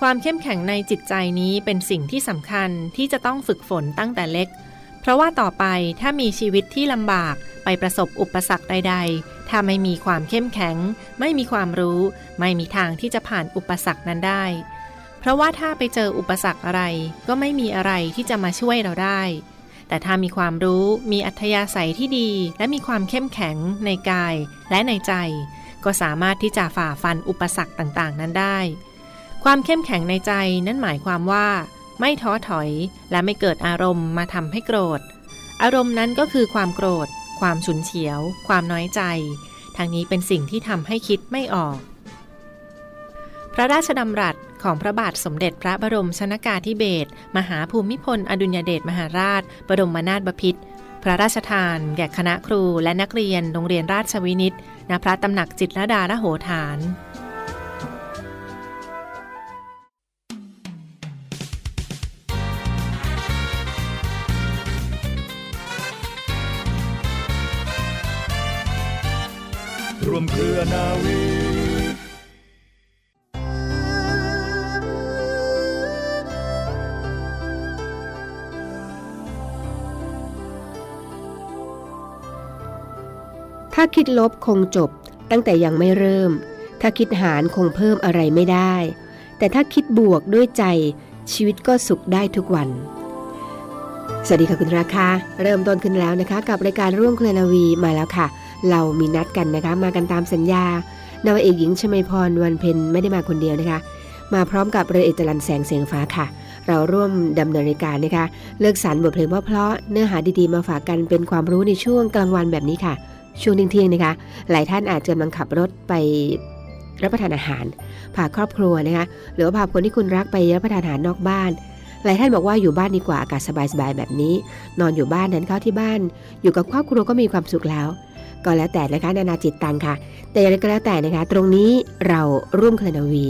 ความเข้มแข็งในจิตใจนี้เป็นสิ่งที่สำคัญที่จะต้องฝึกฝนตั้งแต่เล็ก เพราะว่าต่อไปถ้ามีชีวิตที่ลำบากไปประสบอุปสรรคใด ๆ ถ้าไม่มีความเข้มแข็ง ไม่มีความรู้ ไม่มีทางที่จะผ่านอุปสรรคนั้นได้ เพราะว่าถ้าไปเจออุปสรรคอะไร ก็ไม่มีอะไรที่จะมาช่วยเราได้ แต่ถ้ามีความรู้ มีอัธยาศัยที่ดี และมีความเข้มแข็งในกายและในใจ ก็สามารถที่จะฝ่าฟันอุปสรรคต่างๆ นั้นได้ ความเข้มแข็งในใจนั้นหมายความว่า ไม่ท้อถอยและไม่เกิดอารมณ์มาทำให้โกรธ อารมณ์นั้นก็คือความโกรธ ความฉุนเฉียว ความน้อยใจ ทางนี้เป็นสิ่งที่ทำให้คิดไม่ออก พระราชดำรัสของพระบาทสมเด็จพระบรมชนากาธิเบศรมหาภูมิพล อดุลยเดชมหาราช บรมนาถบพิตรพระราชทาน แก่คณะครูและนักเรียนโรงเรียนราชวินิตณพระตำหนักจิตรดาละโหฐาน วมเครือนาวีถ้าคิดลบคงจบตั้งแต่ยังไม่เริ่ม ถ้าคิดหารคงเพิ่มอะไรไม่ได้ แต่ถ้าคิดบวกด้วยใจชีวิตก็สุขได้ทุกวัน สวัสดีค่ะคุณราคา เริ่มต้นขึ้นแล้วนะคะ กับรายการร่วมเคลนาวีมาแล้วค่ะ เรามีนัดกันนะคะ มากันตามสัญญานาวเอกหญิงชมพรวันเพ็ญไม่ได้มาคนเดียวนะคะ มาพร้อมกับเรือเอกจรันแสงเสียงฟ้าค่ะ เราร่วมดำเนินรายการนะคะ เลือกสรรบทเพลงเพราะเนื้อหาดีๆมาฝากกันเป็นความรู้ในช่วงกลางวันแบบนี้ค่ะ ช่วงเที่ยงๆนะคะ หลายท่านอาจจะกำลังขับรถไปรับประทานอาหารพาครอบครัวนะคะหรือว่าพาคนที่คุณรักไปรับประทานอาหารนอกบ้าน หลายท่านบอกว่าอยู่บ้านดีกว่าอากาศสบายๆแบบนี้ นอนอยู่บ้านนั้นเข้าที่บ้าน อยู่กับครอบครัวก็มีความสุขแล้ว ก็แล้วแต่นะคะนานาจิตตังค่ะ แต่อย่างไรก็แล้วแต่นะคะ ตรงนี้เราร่วมคลนาวี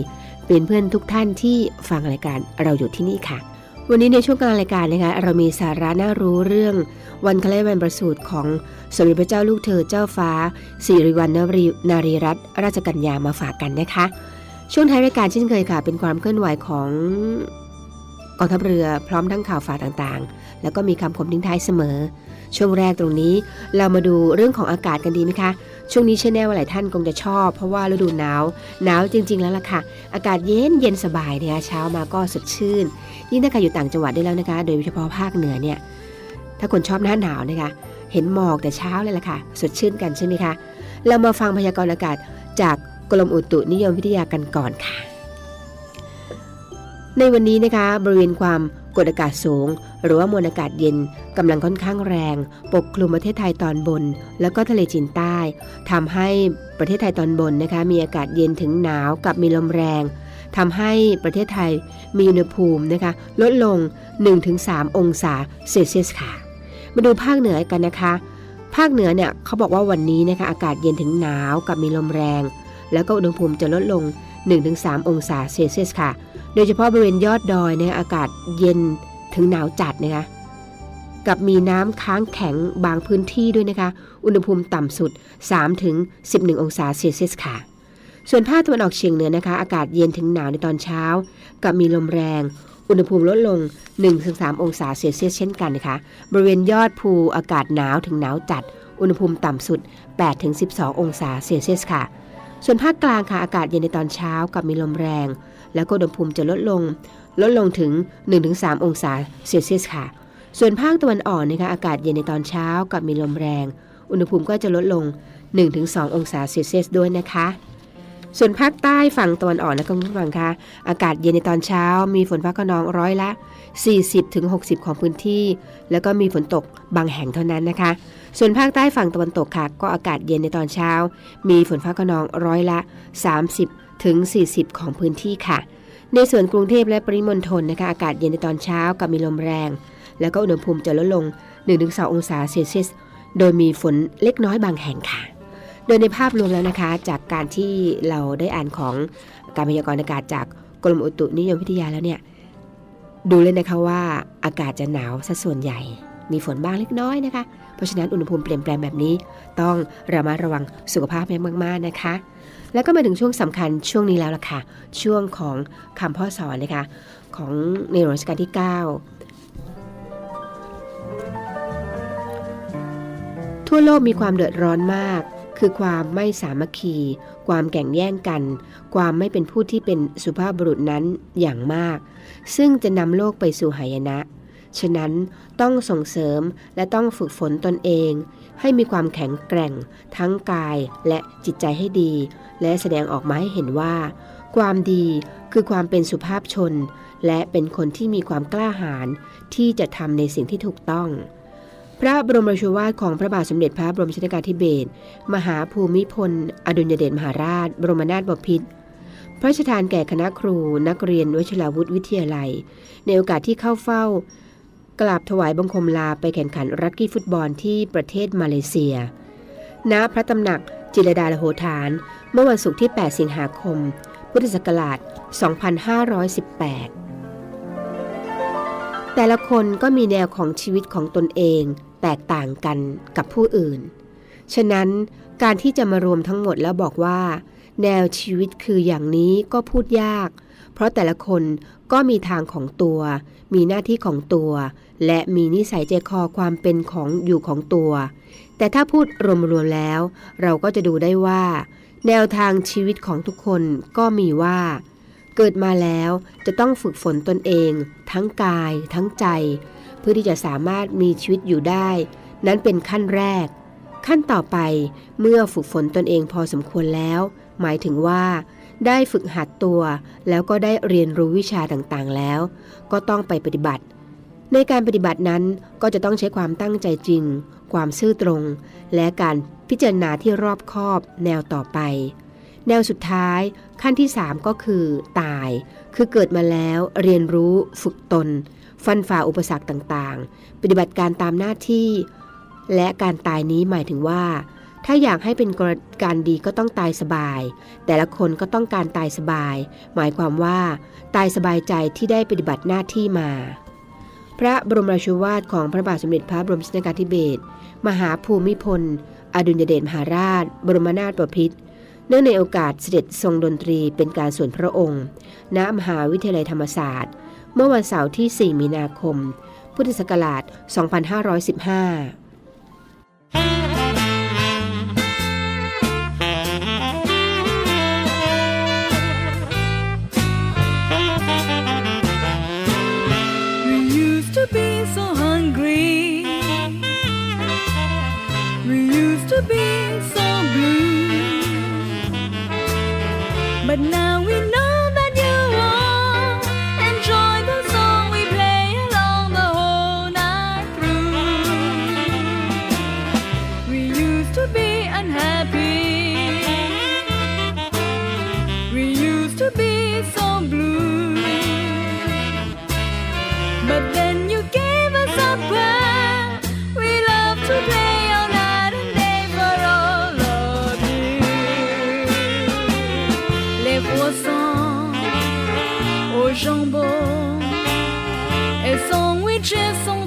เป็นเพื่อนทุกท่านที่ฟังรายการเราอยู่ที่นี่ค่ะ วันนี้ในช่วงกลางรายการนะคะเรามีสาระน่ารู้เรื่อง วันคล้ายวันประสูติของสมเด็จพระเจ้าลูกเธอเจ้าฟ้าสิริวัณณรีนารีรัตนราชกัญญามาฝากกันนะคะช่วงท้ายรายการเช่นเคยค่ะ เป็นความเคลื่อนไหวของ กองทัพเรือพร้อมทั้งข่าวฝาต่างๆ แล้วก็มีคำคมทิ้งท้ายเสมอ ช่วงแรกตรงนี้เรามาดูเรื่องของอากาศกันดีไหมคะ ช่วงนี้เชื่อแน่ว่าหลายท่านคงจะชอบ เพราะว่าฤดูหนาว หนาวจริง ๆ แล้วล่ะค่ะ อากาศเย็นเย็นสบายเนี่ยเช้ามาก็สดชื่น ยิ่งถ้าใครอยู่ต่างจังหวัดได้แล้วนะคะ โดยเฉพาะภาคเหนือเนี่ย ถ้าคนชอบหน้าหนาวนะคะ เห็นหมอกแต่เช้าเลยล่ะค่ะ สดชื่นกันใช่ไหมคะ เรามาฟังพยากรณ์อากาศจากกรมอุตุนิยมวิทยากันก่อนค่ะ ในวันนี้นะคะบริเวณความกดอากาศสูง หรือว่ามวลอากาศเย็นกำลังค่อนข้างแรง ปกคลุมประเทศไทยตอนบน แล้วก็ทะเลจีนใต้ทำให้ประเทศไทยตอนบนนะคะมีอากาศเย็นถึงหนาวกับมีลมแรงทำให้ประเทศไทยมีอุณหภูมินะคะลดลง 1-3 องศาเซลเซียสค่ะ มาดูภาคเหนือกันนะคะ ภาคเหนือเนี่ยเขาบอกว่าวันนี้นะคะอากาศเย็นถึงหนาวกับมีลมแรง แล้วก็อุณหภูมิจะลดลง 1-3 องศาเซลเซียสค่ะ โดยเฉพาะบริเวณยอดดอยเนี่ยอากาศเย็นถึงหนาวจัดนะคะ กับมีน้ำค้างแข็งบางพื้นที่ด้วยนะคะ อุณหภูมิต่ำสุด 3-11 องศาเซลเซียสค่ะ ส่วนภาคตะวันออกเฉียงเหนือนะคะ อากาศเย็นถึงหนาวในตอนเช้า กับมีลมแรง อุณหภูมิลดลง 1-3 องศาเซลเซียสเช่นกันนะคะ บริเวณยอดภูอากาศหนาวถึงหนาวจัด อุณหภูมิต่ำสุด 8-12 องศาเซลเซียสค่ะ ส่วนภาคกลางค่ะอากาศเย็นในตอนเช้ากับมีลมแรง แล้วก็อุณหภูมิจะลดลง ลดลงถึง 1-3 องศาเซลเซียสค่ะ ส่วนภาคตะวันออกนะคะอากาศเย็นในตอนเช้ากับมีลมแรง อุณหภูมิก็จะลดลง 1-2 องศาเซลเซียสด้วยนะคะ ส่วนภาคใต้ฝั่งตะวันออกนะคุณผู้ฟังคะอากาศเย็นในตอนเช้า มีฝนฟ้าขนองร้อยละ 40-60 ของพื้นที่ แล้วก็มีฝนตกบางแห่งเท่านั้นนะคะ ส่วนภาคใต้ฝั่งตะวันตกค่ะ ก็อากาศเย็นในตอนเช้า มีฝนฟ้าขนองร้อยละ 30ถึง40 ของพื้นที่ค่ะ ในส่วนกรุงเทพและปริมณฑลนะคะอากาศเย็นในตอนเช้ากับมีลมแรง แล้วก็อุณหภูมิจะลดลง 1-2 องศาเซลเซียส โดยมีฝนเล็กน้อยบางแห่งค่ะ โดยในภาพรวมแล้วนะคะ จากการที่เราได้อ่านของการพยากรณ์อากาศจากกรมอุตุนิยมวิทยาแล้วเนี่ยดูเลยนะคะว่าอากาศจะหนาวซะส่วนใหญ่ มีฝนบ้างเล็กน้อยนะคะ เพราะฉะนั้นอุณหภูมิเปลี่ยนแปลงแบบนี้ ต้องระมัดระวังสุขภาพมาก ๆ นะคะ แล้วก็มาถึงช่วงสำคัญช่วงนี้แล้วล่ะค่ะ ช่วงของคำพ่อสอนนะคะ ของในหลวงรัชกาลที่ 9ทั่วโลกมีความเดือดร้อนมาก คือความไม่สามัคคี ความแข่งแย่งกัน ความไม่เป็นผู้ที่เป็นสุภาพบุรุษนั้นอย่างมาก ซึ่งจะนำโลกไปสู่หายนะ ฉะนั้นต้องส่งเสริมและต้องฝึกฝนตนเอง ให้มีความแข็งแกร่ง ทั้งกายและจิตใจให้ดี และแสดงออกมาให้เห็นว่า ความดีคือความเป็นสุภาพชน และเป็นคนที่มีความกล้าหาญที่จะทำในสิ่งที่ถูกต้อง พระบรมราชวาทของพระบาทสมเด็จพระบรมชนกาธิเบศรมหาภูมิพล อดุลยเดชมหาราช บรมนาถบพิตรพระราชทานแก่คณะครูนักเรียนวชิราวุธวิทยาลัย ในโอกาสที่เข้าเฝ้า กราบถวายบังคมลาไปแข่งขันรักกี้ฟุตบอลที่ประเทศมาเลเซีย ณ พระตำหนักจิรดาลโหฐาน เมื่อวันศุกร์ที่ 8 สิงหาคม พุทธศักราช 2518 แต่ละคนก็มีแนวของชีวิตของตนเองแตกต่างกันกับผู้อื่น ฉะนั้นการที่จะมารวมทั้งหมดแล้วบอกว่า แนวชีวิตคืออย่างนี้ก็พูดยาก เพราะแต่ละคนก็มีทางของตัว มีหน้าที่ของตัว และมีนิสัยใจคอความเป็นของอยู่ของตัว แต่ถ้าพูดรวมๆแล้ว เราก็จะดูได้ว่า แนวทางชีวิตของทุกคนก็มีว่า เกิดมาแล้วจะต้องฝึกฝนตนเอง ทั้งกาย ทั้งใจ เพื่อที่จะสามารถมีชีวิตอยู่ได้ นั้นเป็นขั้นแรก ขั้นต่อไปเมื่อฝึกฝนตนเองพอสมควรแล้ว หมายถึงว่า ได้ฝึกหัดตัว แล้วก็ได้เรียนรู้วิชาต่างๆแล้ว ก็ต้องไปปฏิบัติ ในการปฏิบัตินั้นก็จะต้องใช้ความตั้งใจจริง ความซื่อตรง และการพิจารณาที่รอบคอบแนวต่อไป แนวสุดท้ายขั้นที่ 3 ก็คือ ตาย คือเกิดมาแล้วเรียนรู้ฝึกตน ฟันฝ่าอุปสรรคต่างๆ ปฏิบัติการตามหน้าที่ และการตายนี้หมายถึงว่า ถ้าอยากให้เป็นการดีก็ต้องตายสบาย แต่ละคนก็ต้องการตายสบาย หมายความว่า ตายสบายใจที่ได้ปฏิบัติหน้าที่มา พระบรมราชวาทของพระบาทสมเด็จพระบรมชนกาธิเบศรมหาภูมิพล อดุลยเดชมหาราช บรมนาถบพิตรเนื่องในโอกาสเสด็จทรงดนตรีเป็นการส่วนพระองค์ ณ มหาวิทยาลัยธรรมศาสตร์ เมื่อวันเสาร์ที่ 4 มีนาคม พุทธศักราช 2515 But now we know 雪风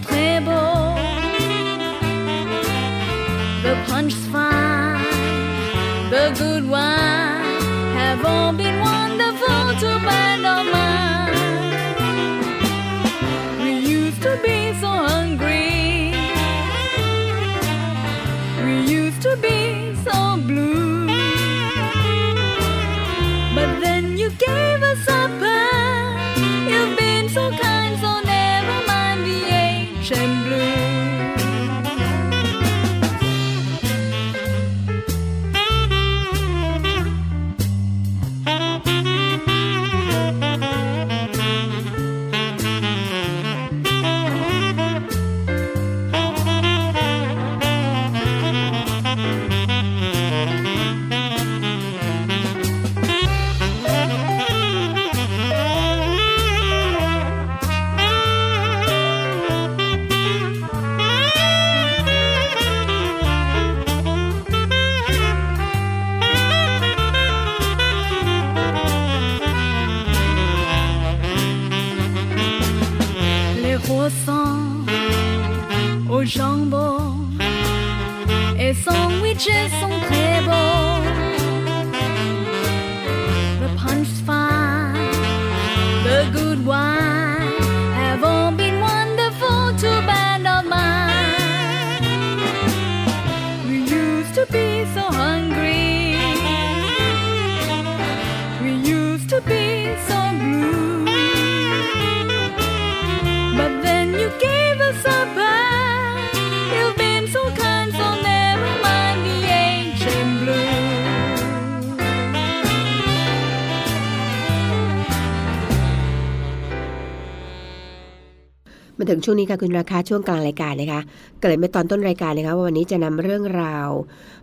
มาถึงช่วงนี้ค่ะคุณราคาช่วงกลางรายการนะคะเกิดไปตอนต้นรายการนะคะว่าวันนี้จะนำเรื่องราว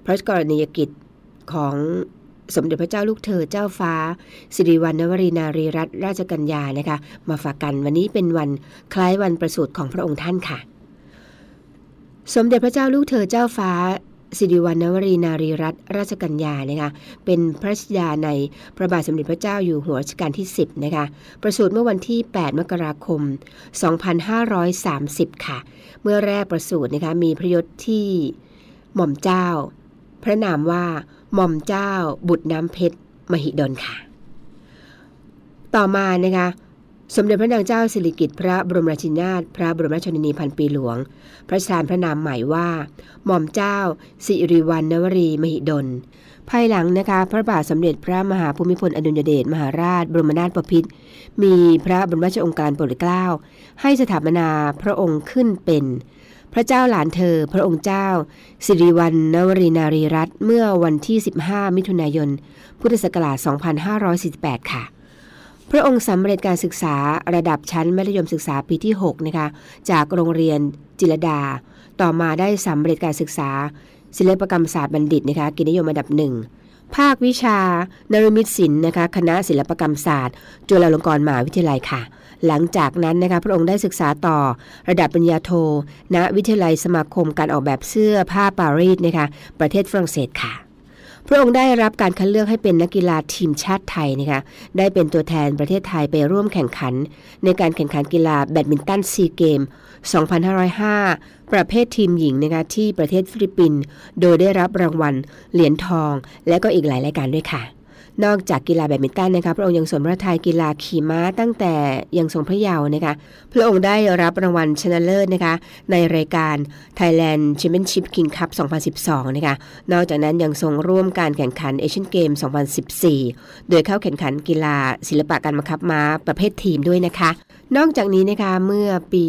พระกรณียกิจของสมเด็จพระเจ้าลูกเธอเจ้าฟ้า สิริวัณณวรีนารีรัตนราชกัญญานะคะ มาฝากกันวันนี้เป็นวันคล้ายวันประสูติของพระองค์ท่านค่ะ สมเด็จพระเจ้าลูกเธอเจ้าฟ้า สิริวัณณวรีนารีรัตนราชกัญญานะคะเป็นพระชยาในพระบาทสมเด็จพระเจ้าอยู่หัวรัชกาลที่ 10นะคะประสูติเมื่อวันที่ 8 มกราคม 2530 ค่ะ เมื่อแรกประสูตินะคะมีพระยศที่หม่อมเจ้า พระนามว่าหม่อมเจ้าบุตรน้ำเพชรมหิดลค่ะ ต่อมานะคะ สมเด็จพระนางเจ้าสิริกิติ์พระบรมราชินีนาถพระบรมราชชนนีพันปีหลวง พระราชทานพระนามใหม่ว่า หม่อมเจ้า สิริวัณณวรีมหิดล ภายหลังนะคะ พระบาทสมเด็จพระมหาภูมิพลอดุลยเดชมหาราช บรมนาถบพิตรมีพระบรมราชองค์การโปรดเกล้า ให้สถาปนาพระองค์ขึ้นเป็น พระเจ้าหลานเธอ พระองค์เจ้า สิริวัณณวรีนารีรัตน์เมื่อวันที่ 15 มิถุนายน พุทธศักราช 2548 ค่ะ พระองค์สำเร็จการศึกษาระดับชั้นมัธยมศึกษาปีที่6นะคะจากโรงเรียนจิรดา ต่อมาได้สำเร็จการศึกษา ศิลปกรรมศาสตร์บัณฑิตนะคะกินิยมอันดับหนึ่งภาควิชานรมิตศิลป์นะคะคณะศิลปกรรมศาสตร์ จุฬาลงกรณ์มหาวิทยาลัยค่ะ หลังจากนั้นนะคะพระองค์ได้ศึกษาต่อระดับปริญญาโท ณ วิทยาลัยสมาคมการออกแบบเสื้อผ้าปารีสนะคะประเทศฝรั่งเศสค่ะ พระองค์ได้รับการคัดเลือกให้เป็นนักกีฬาทีมชาติไทยนะคะได้เป็นตัวแทนประเทศไทยไปร่วมแข่งขัน ในการแข่งขันกีฬาแบดมินตันซีเกม ส์ 2005 ประเภททีมหญิงนะคะที่ประเทศฟิลิปปินส์โดยได้รับรางวัลเหรียญทอง และก็อีกหลายรายการด้วยค่ะ นอกจากกีฬาแบดมินตันนะคะพระองค์ยังสนพระทัยกีฬาขี่ม้าตั้งแต่ยังทรงพระเยาว์นะคะพระองค์ได้รับรางวัลชนะเลิศนะคะในรายการ Thailand Championship King's Cup 2012 นะคะนอกจากนั้นยังทรงร่วมการแข่งขันเอเชียนเกมส์ 2014 โดยเข้าแข่งขันกีฬาศิลปะการบังคับม้าประเภททีมด้วยนะคะ นอกจากนี้นะคะเมื่อปี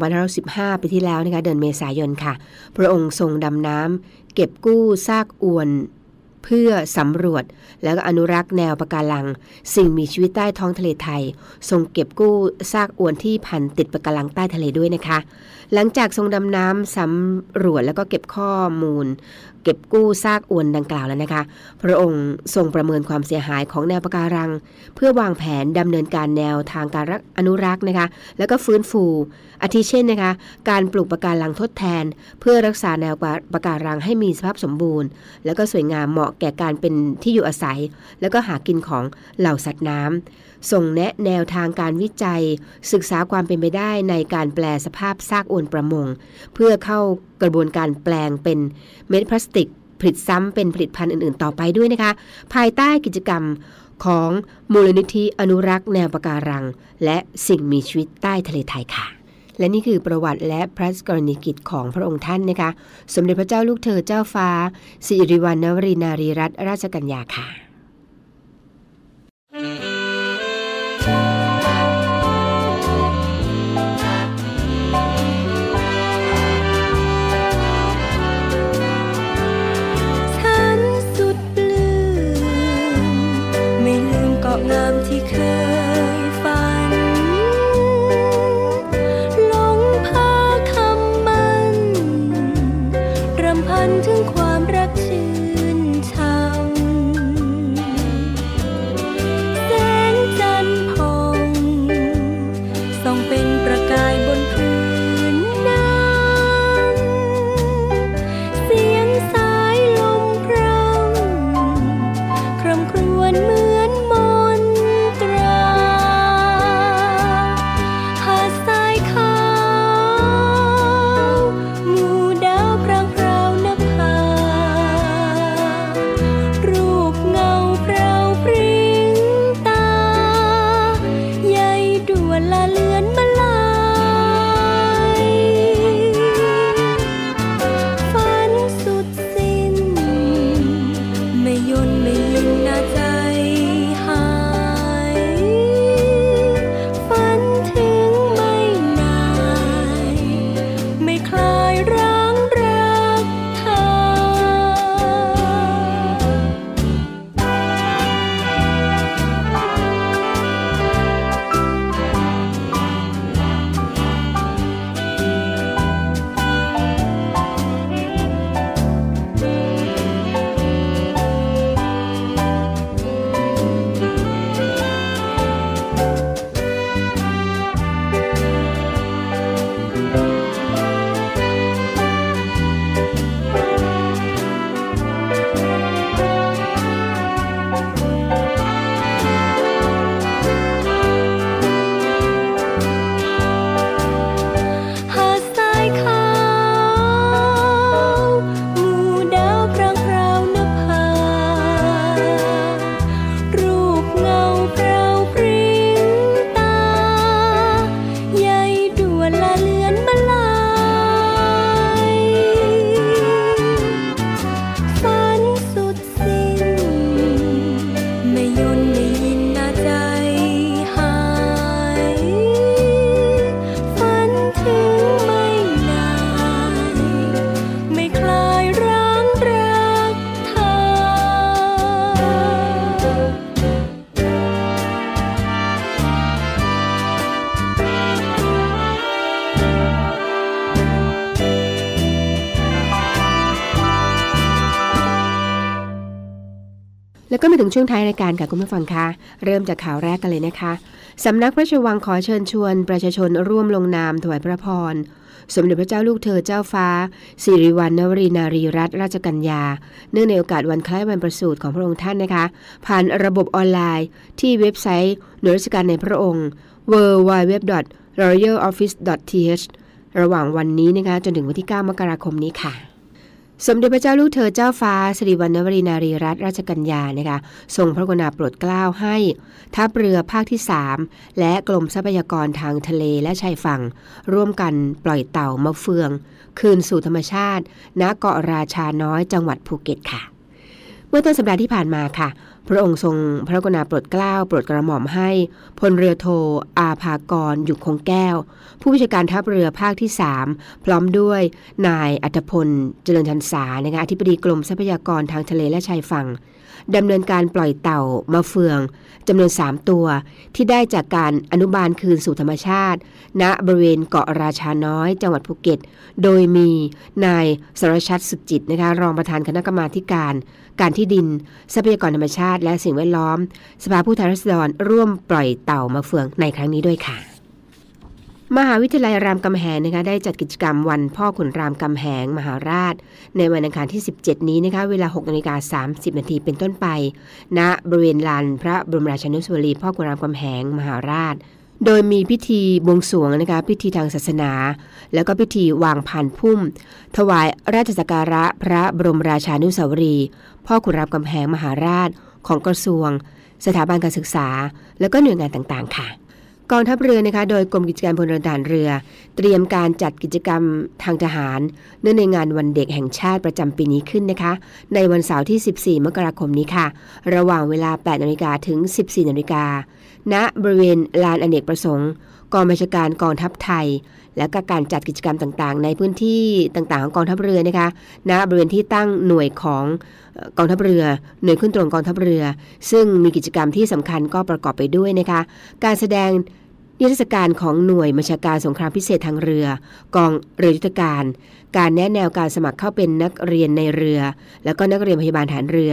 2515 ปีที่แล้วนะคะเดือนเมษายนค่ะ พระองค์ทรงดำน้ำเก็บกู้ซากอวน เพื่อสำรวจ แล้วก็อนุรักษ์แนวปะการัง สิ่งมีชีวิตใต้ท้องทะเลไทย ทรงเก็บกู้ซากอวนที่พันติดปะการังใต้ทะเลด้วยนะคะ หลังจากทรงดำน้ำสำรวจแล้วก็เก็บข้อมูล เก็บกู้ซากอวนดังกล่าวแล้วนะคะ พระองค์ทรงประเมินความเสียหายของแนวปะการัง เพื่อวางแผนดำเนินการแนวทางการรักอนุรักษ์นะคะ แล้วก็ฟื้นฟู อาทิเช่นนะคะ การปลูกปะการังทดแทน เพื่อรักษาแนวปะการังให้มีสภาพสมบูรณ์ แล้วก็สวยงามเหมาะแก่การเป็นที่อยู่อาศัย แล้วก็หากินของเหล่าสัตว์น้ำส่งแนะแนวทางการวิจัย ศึกษาความเป็นไปได้ในการแปลสภาพซากอวนประมง เพื่อเข้า กระบวนการแปลงเป็นเม็ดพลาสติก ผลิตซ้ำเป็นผลิตภัณฑ์อื่น ๆ ต่อไปด้วยนะคะ ภายใต้กิจกรรมของมูลนิธิอนุรักษ์แนวปะการัง และสิ่งมีชีวิตใต้ทะเลไทยค่ะ และนี่คือประวัติและพระกรณีกิจของพระองค์ท่านนะคะ สมเด็จพระเจ้าลูกเธอเจ้าฟ้า สิริวัณณวรีนารีรัตนราชกัญญาค่ะ ถึงช่วงท้ายรายการค่ะคุณผู้ฟังคะ เริ่มจากข่าวแรกกันเลยนะคะ สำนักพระราชวังขอเชิญชวน ประชาชนร่วมลงนามถวายพระพร สมเด็จพระเจ้าลูกเธอเจ้าฟ้า สิริวัณณวรีนารีรัตนราชกัญญา เนื่องในโอกาสวันคล้ายวันประสูติของพระองค์ท่านนะคะ ผ่านระบบออนไลน์ ที่เว็บไซต์หน่วยราชการในพระองค์ w w w royaloffice.th ระหว่างวันนี้นะคะจนถึงวันที่ 9 มกราคมนี้ค่ะ สมเด็จพระเจ้าลูกเธอเจ้าฟ้าสิริวัณณวรีนารีรัตนราชกัญญานะคะทรงพระกรุณาโปรดเกล้าให้ทัพเรือภาคที่ 3 และกรมทรัพยากรทางทะเลและชายฝั่ง ร่วมกันปล่อยเต่ามะเฟือง คืนสู่ธรรมชาติณเกาะราชาน้อยจังหวัดภูเก็ตค่ะ เมื่อต้นสัปดาห์ที่ผ่านมาค่ะ พระองค์ทรงพระกรุณาโปรดเกล้าโปรดกระหม่อมให้พลเรือโท อาภากรหยุกคงแก้ว ผู้บัญชาการทัพเรือภาคที่ 3 พร้อมด้วยนายอัตพล เจริญชันษานะคะอธิบดีกรมทรัพยากรทางทะเลและชายฝั่ง ดำเนินการปล่อยเต่ามาเฟืองจำนวน 3 ตัว ที่ได้จากการอนุบาลคืนสู่ธรรมชาติ ณบริเวณเกาะราชาน้อย จังหวัดภูเก็ต โดยมีนายสรชัดสุจิตนะคะรองประธานคณะกรรมาการ การที่ดินทรัพยากรธรรมชาติ และสิ่งแวดล้อม สภาผู้แทนราษฎรร่วมปล่อยเต่ามาเฟืองในครั้งนี้ด้วยค่ะ มหาวิทยาลัยรามคำแหงนะคะได้จัดกิจกรรมวันพ่อขุนรามคำแหงมหาราช ในวันอังคารที่ 17 นี้นะคะเวลา6นาฬิกา30 นาทีเป็นต้นไป ณบริเวณลานพระบรมราชานุสาวรีย์พ่อขุนรามคำแหงมหาราช โดยมีพิธีบวงสรวงนะคะพิธีทางศาสนา แล้วก็พิธีวางผ่านพุ่ม ถวายราชสักการะพระบรมราชานุสาวรีย์พ่อขุนรามคำแหงมหาราช ของกระทรวง สถาบันการศึกษา แล้วก็หน่วยงานต่างๆ ค่ะ กองทัพเรือนะคะ โดยกรมกิจการพลเรือนทหารเรือ เตรียมการจัดกิจกรรมทางทหาร เนื่องในงานวันเด็กแห่งชาติประจำปีนี้ขึ้นนะคะ ในวันเสาร์ที่ 14 มกราคมนี้ค่ะ ระหว่างเวลา 8 นาฬิกาถึง 14 นาฬิกาณบริเวณลานอเนกประสงค์ กองบัญชาการกองทัพไทย และก็การจัดกิจกรรมต่างๆ ในพื้นที่ต่างๆ ของกองทัพเรือนะคะณบริเวณที่ตั้งหน่วยของกองทัพเรือ หน่วยขึ้นตรงกองทัพเรือ ซึ่งมีกิจกรรมที่สำคัญก็ประกอบไปด้วยนะคะการแสดง นิทรรศการของหน่วยบัญชาการสงครามพิเศษทางเรือ กองเรือยุทธการ การแนะแนวการสมัครเข้าเป็นนักเรียนในเรือ แล้วก็นักเรียนพยาบาลฐานเรือ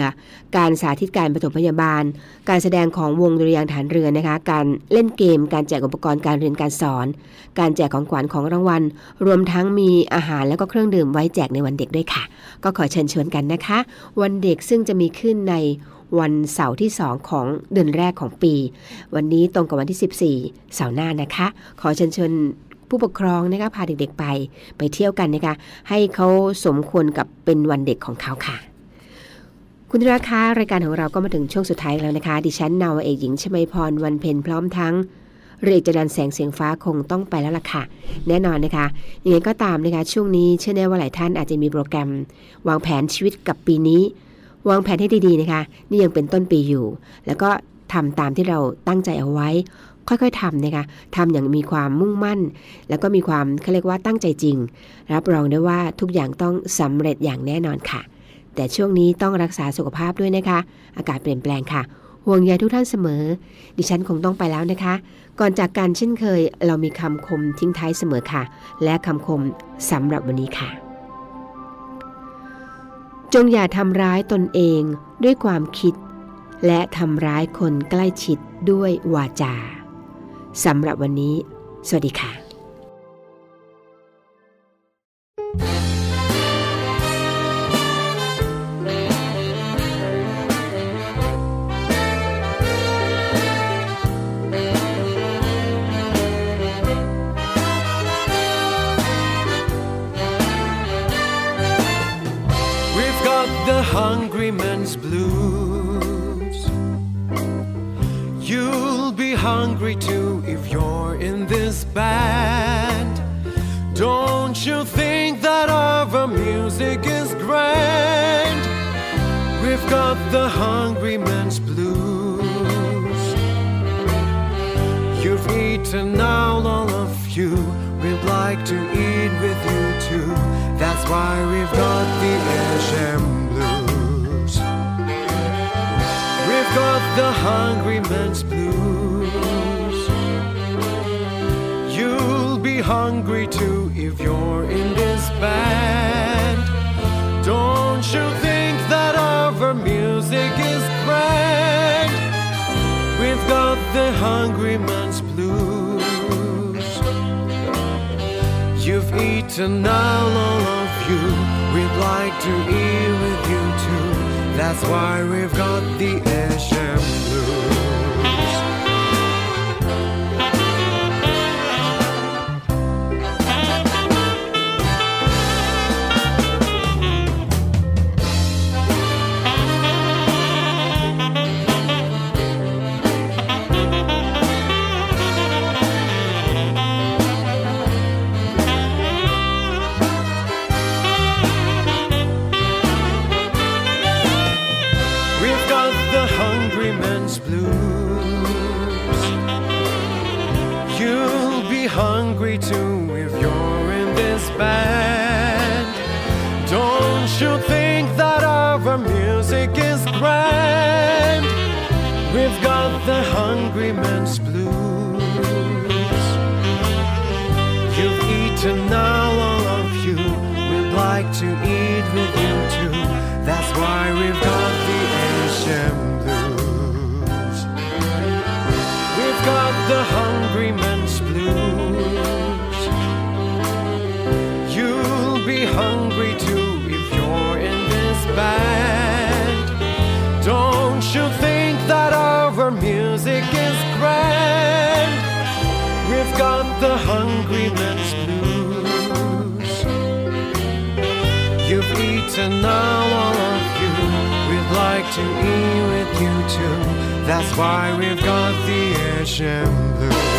การสาธิตการปฐมพยาบาล การแสดงของวงดุริยางฐานเรือนะคะ การเล่นเกม การแจกอุปกรณ์การเรียนการสอน การแจกของขวัญของรางวัล รวมทั้งมีอาหารแล้วก็เครื่องดื่มไว้แจกในวันเด็กด้วยค่ะ ก็ขอเชิญชวนกันนะคะ วันเด็กซึ่งจะมีขึ้นใน วันเสาร์ที่ 2 ของเดือนแรกของปี วันนี้ตรงกับวันที่ 14 เสาร์หน้านะคะ ขอเชิญชวนผู้ปกครองนะคะพาเด็กๆไปไปเที่ยวกันนะคะให้เขาสมควรกับเป็นวันเด็กของเขาค่ะ คุณราคะรายการของเราก็มาถึงช่วงสุดท้ายแล้วนะคะ ดิฉันนาวาเอกหญิงชมาพรวันเพ็ญพร้อมทั้งเรือเอกจรันแสงเสียงฟ้าคงต้องไปแล้วล่ะค่ะ แน่นอนนะคะยังไงก็ตามนะคะ ช่วงนี้เชื่อแน่ว่าหลายท่านอาจจะมีโปรแกรม วางแผนชีวิตกับปีนี้ วางแผนให้ดีๆนะคะ นี่ยังเป็นต้นปีอยู่ แล้วก็ทำตามที่เราตั้งใจเอาไว้ ค่อยๆทำนะคะทำอย่างมีความมุ่งมั่น แล้วก็มีความเขาเรียกว่าตั้งใจจริง รับรองได้ว่าทุกอย่างต้องสำเร็จอย่างแน่นอนค่ะ แต่ช่วงนี้ต้องรักษาสุขภาพด้วยนะคะ อากาศเปลี่ยนแปลงค่ะ ห่วงใยทุกท่านเสมอ ดิฉันคงต้องไปแล้วนะคะ ก่อนจากกันเช่นเคย เรามีคำคมทิ้งท้ายเสมอค่ะ และคำคมสำหรับวันนี้ค่ะ จงอย่าทำร้ายตนเองด้วยความคิด และทำร้ายคนใกล้ชิดด้วยวาจาสำหรับวันนี้ สวัสดีค่ะ hungry man's blues. You'll be hungry too if you're in this band. Don't you think that our music is grand? We've got the hungry man's blues. You've eaten now, all of you. We'd like to eat with you too. That's why we've got the Asian Got the hungry man's blues. You'll be hungry too if you're in this band. Don't you think that our music is grand? We've got the hungry man's blues. You've eaten all of you. We'd like to eat with you. That's why we've got the Asian hungry too if you're in this band. Don't you think that our music is grand? We've got the hungry man's blues. You've eaten now, all of you. We'd like to eat with you too. That's why we've got the Asian blues. We've got the hungry man's hungry too if you're in this band. Don't you think that our music is grand? We've got the hungry man's blues. You've eaten now, all of you. We'd like to eat with you too. That's why we've got the Asian blues.